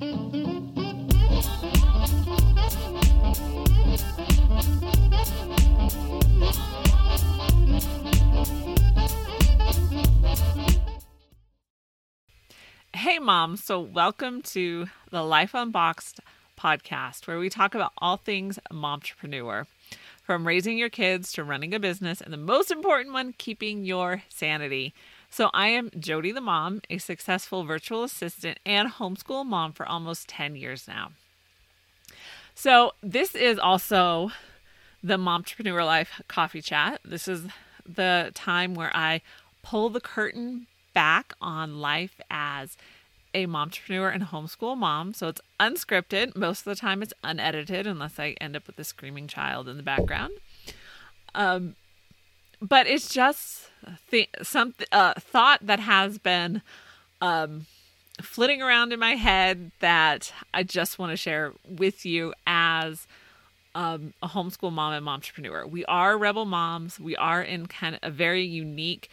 Hey, mom. So, welcome to the Life Unboxed podcast, where we talk about all things mompreneur from raising your kids to running a business, and the most important one, keeping your sanity. So, I am Jodie the mom, a successful virtual assistant and homeschool mom for almost 10 years now. So, this is also the Mompreneur Life coffee chat. This is the time where I pull the curtain back on life as a mompreneur and homeschool mom. So it's unscripted. Most of the time it's unedited unless I end up with a screaming child in the background. Um, but it's just th- some uh, thought that has been um, flitting around in my head that I just want to share with you as um, a homeschool mom and mompreneur. We are rebel moms. We are in kind of a very unique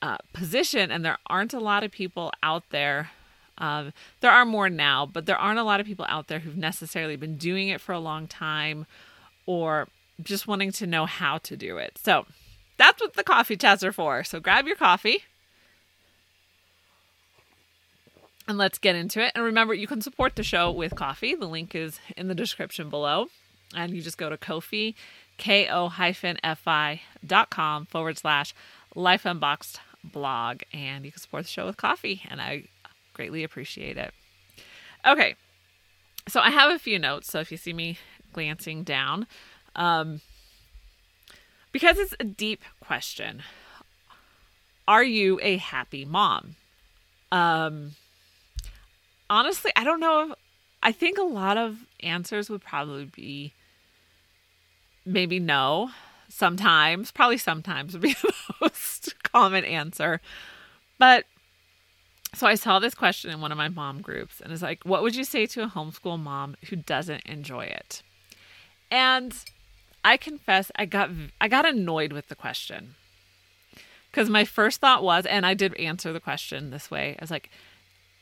uh, position, and there aren't a lot of people out there. Um, there are more now, but there aren't a lot of people out there who've necessarily been doing it for a long time or just wanting to know how to do it. So that's what the coffee chats are for. So grab your coffee and let's get into it. And remember, you can support the show with coffee. The link is in the description below. And you just go to Ko-fi, ko-fi dot com forward slash life unboxed blog. And you can support the show with coffee. And I greatly appreciate it. Okay. So I have a few notes. So if you see me glancing down, um, because it's a deep question, are you a happy mom? Um, honestly, I don't know if I think a lot of answers would probably be maybe no. Sometimes, probably sometimes would be the most common answer. But so I saw this question in one of my mom groups and it's like, what would you say to a homeschool mom who doesn't enjoy it? And I confess I got I got annoyed with the question. Cuz my first thought was and I did answer the question this way. I was like,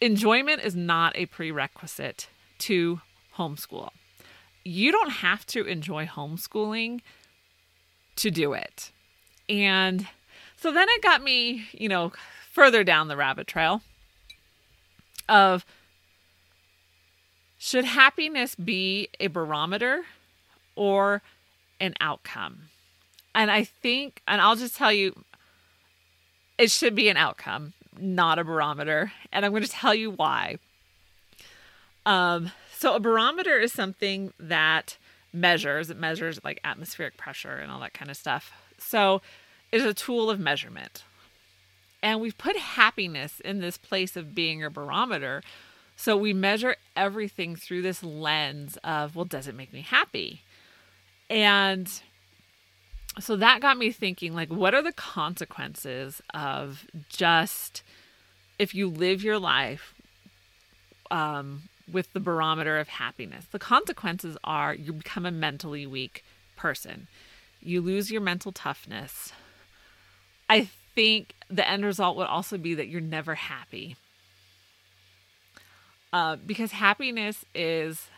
enjoyment is not a prerequisite to homeschool. You don't have to enjoy homeschooling to do it. And so then it got me, you know, further down the rabbit trail of should happiness be a barometer or an outcome? And I think, and I'll just tell you, it should be an outcome, not a barometer. And I'm going to tell you why. Um, so, a barometer is something that measures, it measures like atmospheric pressure and all that kind of stuff. So, it's a tool of measurement. And we've put happiness in this place of being a barometer. So we measure everything through this lens of, well, does it make me happy? And so that got me thinking, like, what are the consequences of just if you live your life um, with the barometer of happiness? The consequences are you become a mentally weak person, you lose your mental toughness. I think the end result would also be that you're never happy. Uh, because happiness is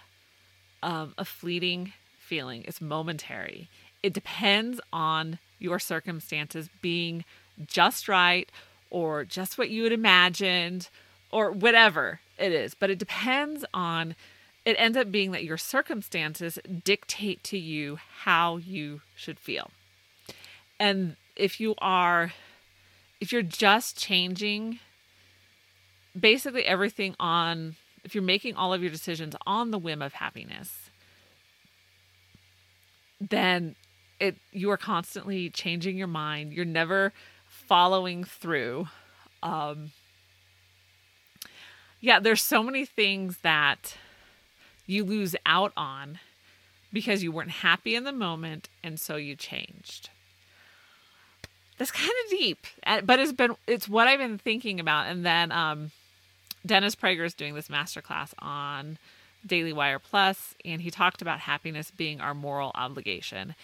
um, a fleeting feeling, it's momentary. It depends on your circumstances being just right or just what you had imagined or whatever it is. But it depends on, it ends up being that your circumstances dictate to you how you should feel. And if you are if you're just changing basically everything on if you're making all of your decisions on the whim of happiness then it you are constantly changing your mind. You're never following through. Um yeah there's so many things that you lose out on because you weren't happy in the moment and so you changed. That's kind of deep, but it's been it's what I've been thinking about. And then um, Dennis Prager is doing this masterclass on Daily Wire Plus, and he talked about happiness being our moral obligation.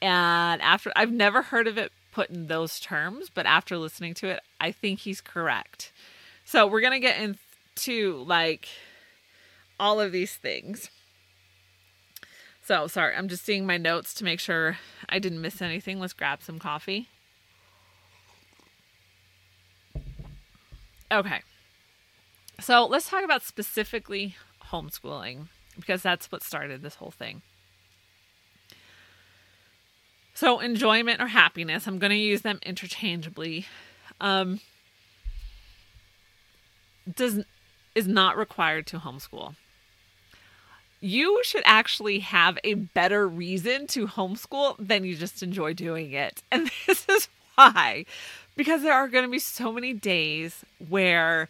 And after I've never heard of it put in those terms, but after listening to it, I think he's correct. So we're gonna get into like all of these things. So, sorry, I'm just seeing my notes to make sure I didn't miss anything. Let's grab some coffee. Okay. So, let's talk about specifically homeschooling because that's what started this whole thing. So, enjoyment or happiness, I'm going to use them interchangeably. Um, does is not required to homeschool. You should actually have a better reason to homeschool than you just enjoy doing it. And this is why. Because there are going to be so many days where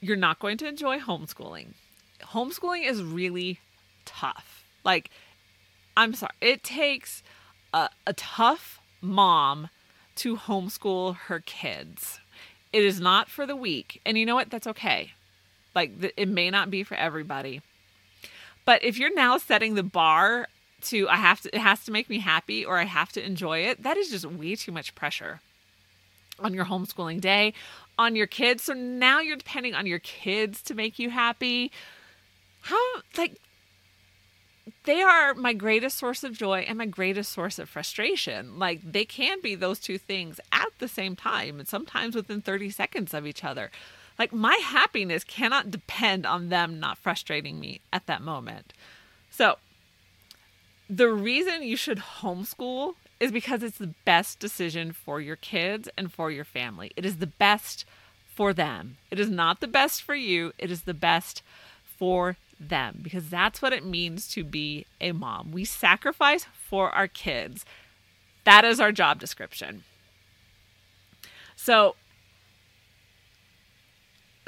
you're not going to enjoy homeschooling. Homeschooling is really tough. Like, I'm sorry, it takes a, a tough mom to homeschool her kids. It is not for the weak. And you know what? That's okay. Like, it may not be for everybody. But if you're now setting the bar to, I have to, it has to make me happy or I have to enjoy it, that is just way too much pressure on your homeschooling day, on your kids. So now you're depending on your kids to make you happy. How, like, they are my greatest source of joy and my greatest source of frustration. Like they can be those two things at the same time and sometimes within 30 seconds of each other. Like my happiness cannot depend on them not frustrating me at that moment. So, the reason you should homeschool is because it's the best decision for your kids and for your family. It is the best for them. It is not the best for you, it is the best for them because that's what it means to be a mom. We sacrifice for our kids. That is our job description. So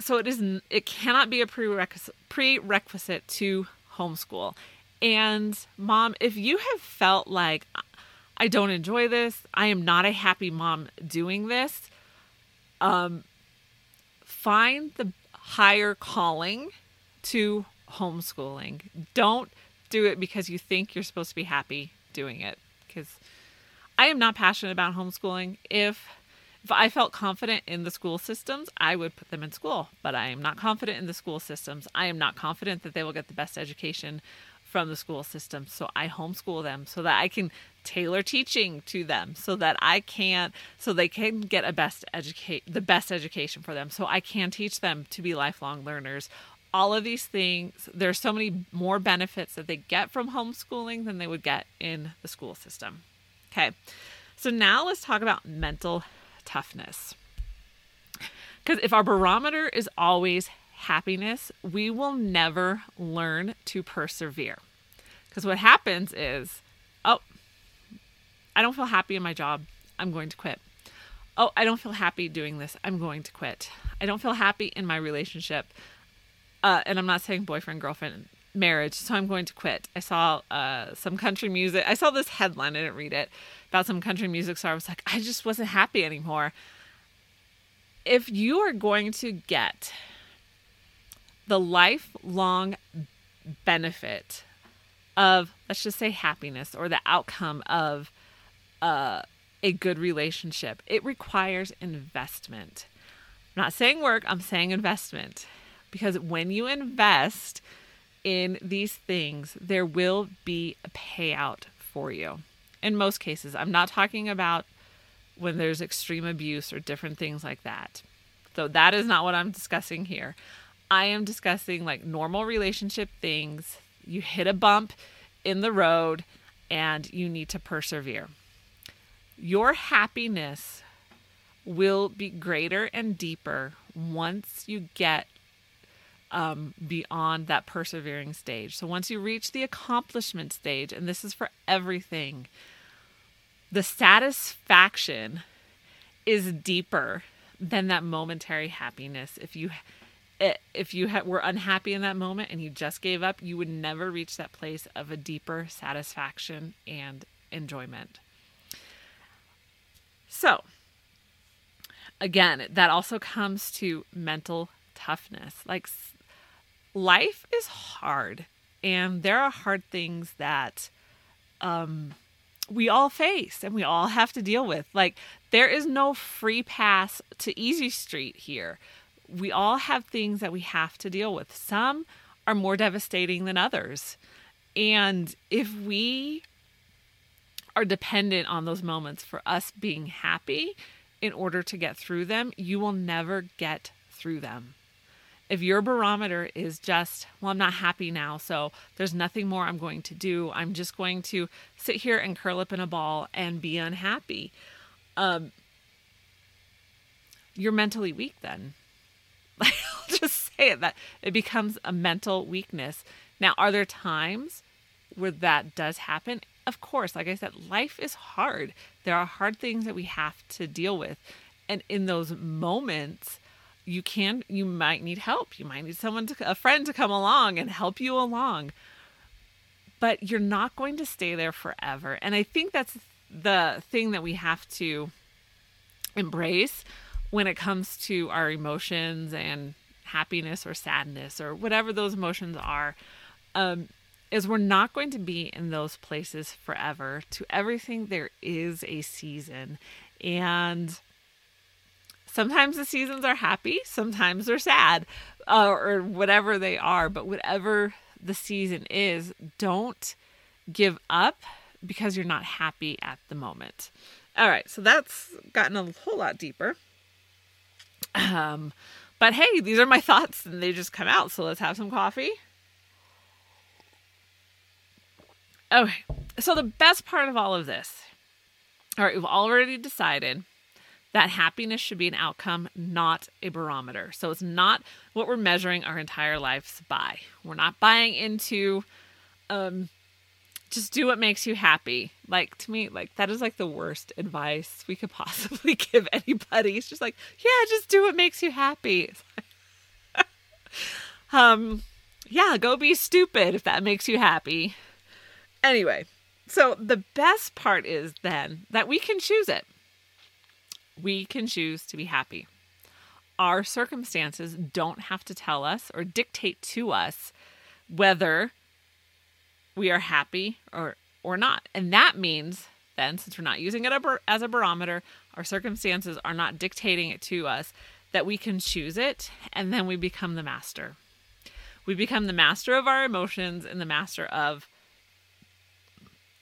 so it is it cannot be a prerequisite prerequisite to homeschool. And mom, if you have felt like I don't enjoy this, I am not a happy mom doing this, um find the higher calling to homeschooling. Don't do it because you think you're supposed to be happy doing it. Because I am not passionate about homeschooling. If if I felt confident in the school systems, I would put them in school. But I am not confident in the school systems. I am not confident that they will get the best education from the school system. So I homeschool them so that I can tailor teaching to them so that I can so they can get a best educate the best education for them. So I can teach them to be lifelong learners all of these things, there's so many more benefits that they get from homeschooling than they would get in the school system. Okay, so now let's talk about mental toughness. Because if our barometer is always happiness, we will never learn to persevere. Because what happens is, oh, I don't feel happy in my job. I'm going to quit. Oh, I don't feel happy doing this. I'm going to quit. I don't feel happy in my relationship uh, and I'm not saying boyfriend, girlfriend, marriage, so I'm going to quit. I saw uh, some country music. I saw this headline, I didn't read it, about some country music star. I was like, I just wasn't happy anymore. If you are going to get the lifelong benefit of, let's just say, happiness or the outcome of uh, a good relationship, it requires investment. I'm not saying work, I'm saying investment because when you invest in these things, there will be a payout for you. In most cases, I'm not talking about when there's extreme abuse or different things like that. So that is not what I'm discussing here. I am discussing like normal relationship things. You hit a bump in the road and you need to persevere. Your happiness will be greater and deeper once you get um, beyond that persevering stage. So once you reach the accomplishment stage, and this is for everything, the satisfaction is deeper than that momentary happiness. If you eh, if you were unhappy in that moment and you just gave up, you would never reach that place of a deeper satisfaction and enjoyment. So, again, that also comes to mental toughness. Like life is hard and there are hard things that um, we all face and we all have to deal with. Like, there is no free pass to Easy Street here. We all have things that we have to deal with. Some are more devastating than others. And if we are dependent on those moments for us being happy in order to get through them, you will never get through them. If your barometer is just, well, I'm not happy now, so there's nothing more I'm going to do, I'm just going to sit here and curl up in a ball and be unhappy, um, you're mentally weak then. I'll just say it that it becomes a mental weakness. Now, are there times where that does happen? Of course, like I said, life is hard. There are hard things that we have to deal with. And in those moments, you can you might need help. You might need someone to a friend to come along and help you along. But you're not going to stay there forever. And I think that's the thing that we have to embrace when it comes to our emotions and happiness or sadness or whatever those emotions are um, is we're not going to be in those places forever to everything there is a season and sometimes the seasons are happy sometimes they're sad uh, or whatever they are but whatever the season is don't give up because you're not happy at the moment all right so that's gotten a whole lot deeper um, but hey, these are my thoughts and they just come out. So let's have some coffee. Okay. So the best part of all of this, all right, we've already decided that happiness should be an outcome, not a barometer. So it's not what we're measuring our entire lives by. We're not buying into um, just do what makes you happy. Like to me, like that is like the worst advice we could possibly give anybody. It's just like, yeah, just do what makes you happy. um, yeah, go be stupid if that makes you happy. Anyway, so the best part is then that we can choose it. We can choose to be happy. Our circumstances don't have to tell us or dictate to us whether we are happy or or not. And that means then since we're not using it as a barometer, our circumstances are not dictating it to us that we can choose it and then we become the master. We become the master of our emotions and the master of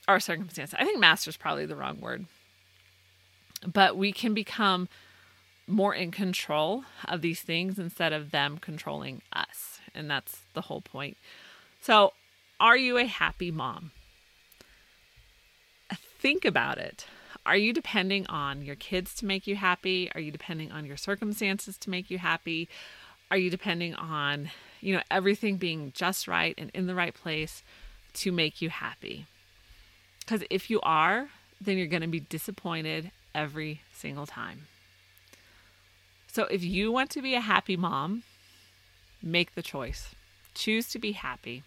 our circumstances. I think master is probably the wrong word. But we can become more in control of these things instead of them controlling us. And that's the whole point. So are you a happy mom? Think about it. Are you depending on your kids to make you happy? Are you depending on your circumstances to make you happy? Are you depending on, you know, everything being just right and in the right place to make you happy? Because if you are, then you're going to be disappointed every single time. So if you want to be a happy mom, make the choice. Choose to be happy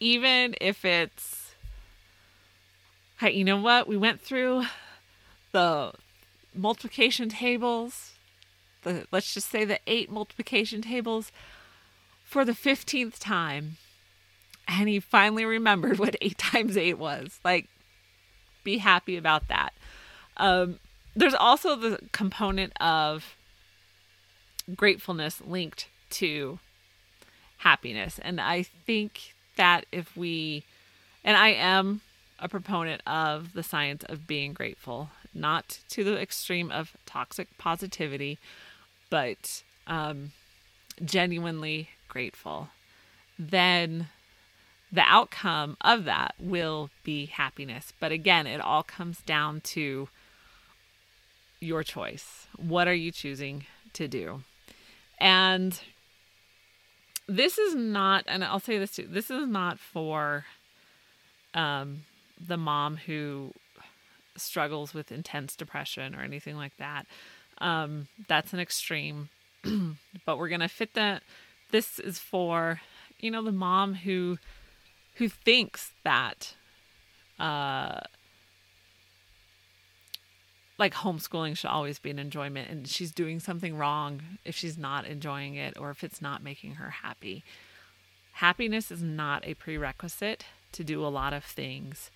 even if it's hey, you know what? We went through the multiplication tables, the let's just say the eight multiplication tables for the 15th time. And he finally remembered what 8 times 8 was. Like be happy about that. Um, there's also the component of gratefulness linked to happiness. And I think that if we, and I am a proponent of the science of being grateful, not to the extreme of toxic positivity, but um, genuinely grateful, then the outcome of that will be happiness. But again, it all comes down to your choice. What are you choosing to do? And this is not, and I'll say this too. This is not for um, the mom who struggles with intense depression or anything like that. Um, that's an extreme, but we're gonna fit that. This is for, you know, the mom who who thinks that uh like homeschooling should always be an enjoyment and she's doing something wrong if she's not enjoying it or if it's not making her happy. Happiness is not a prerequisite to do a lot of things.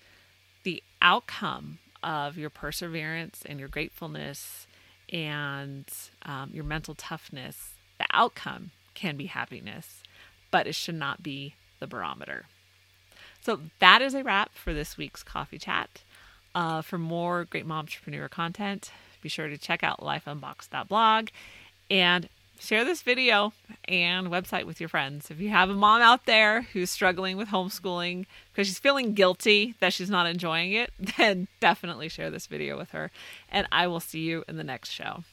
The outcome of your perseverance and your gratefulness and um, your mental toughness, the outcome can be happiness. but it should not be the barometer. So that is a wrap for this week's coffee chat. Uh, for more great momtrepreneur content, be sure to check out lifeunboxed.blog and share this video and website with your friends. If you have a mom out there who's struggling with homeschooling because she's feeling guilty that she's not enjoying it, then definitely share this video with her. And I will see you in the next show.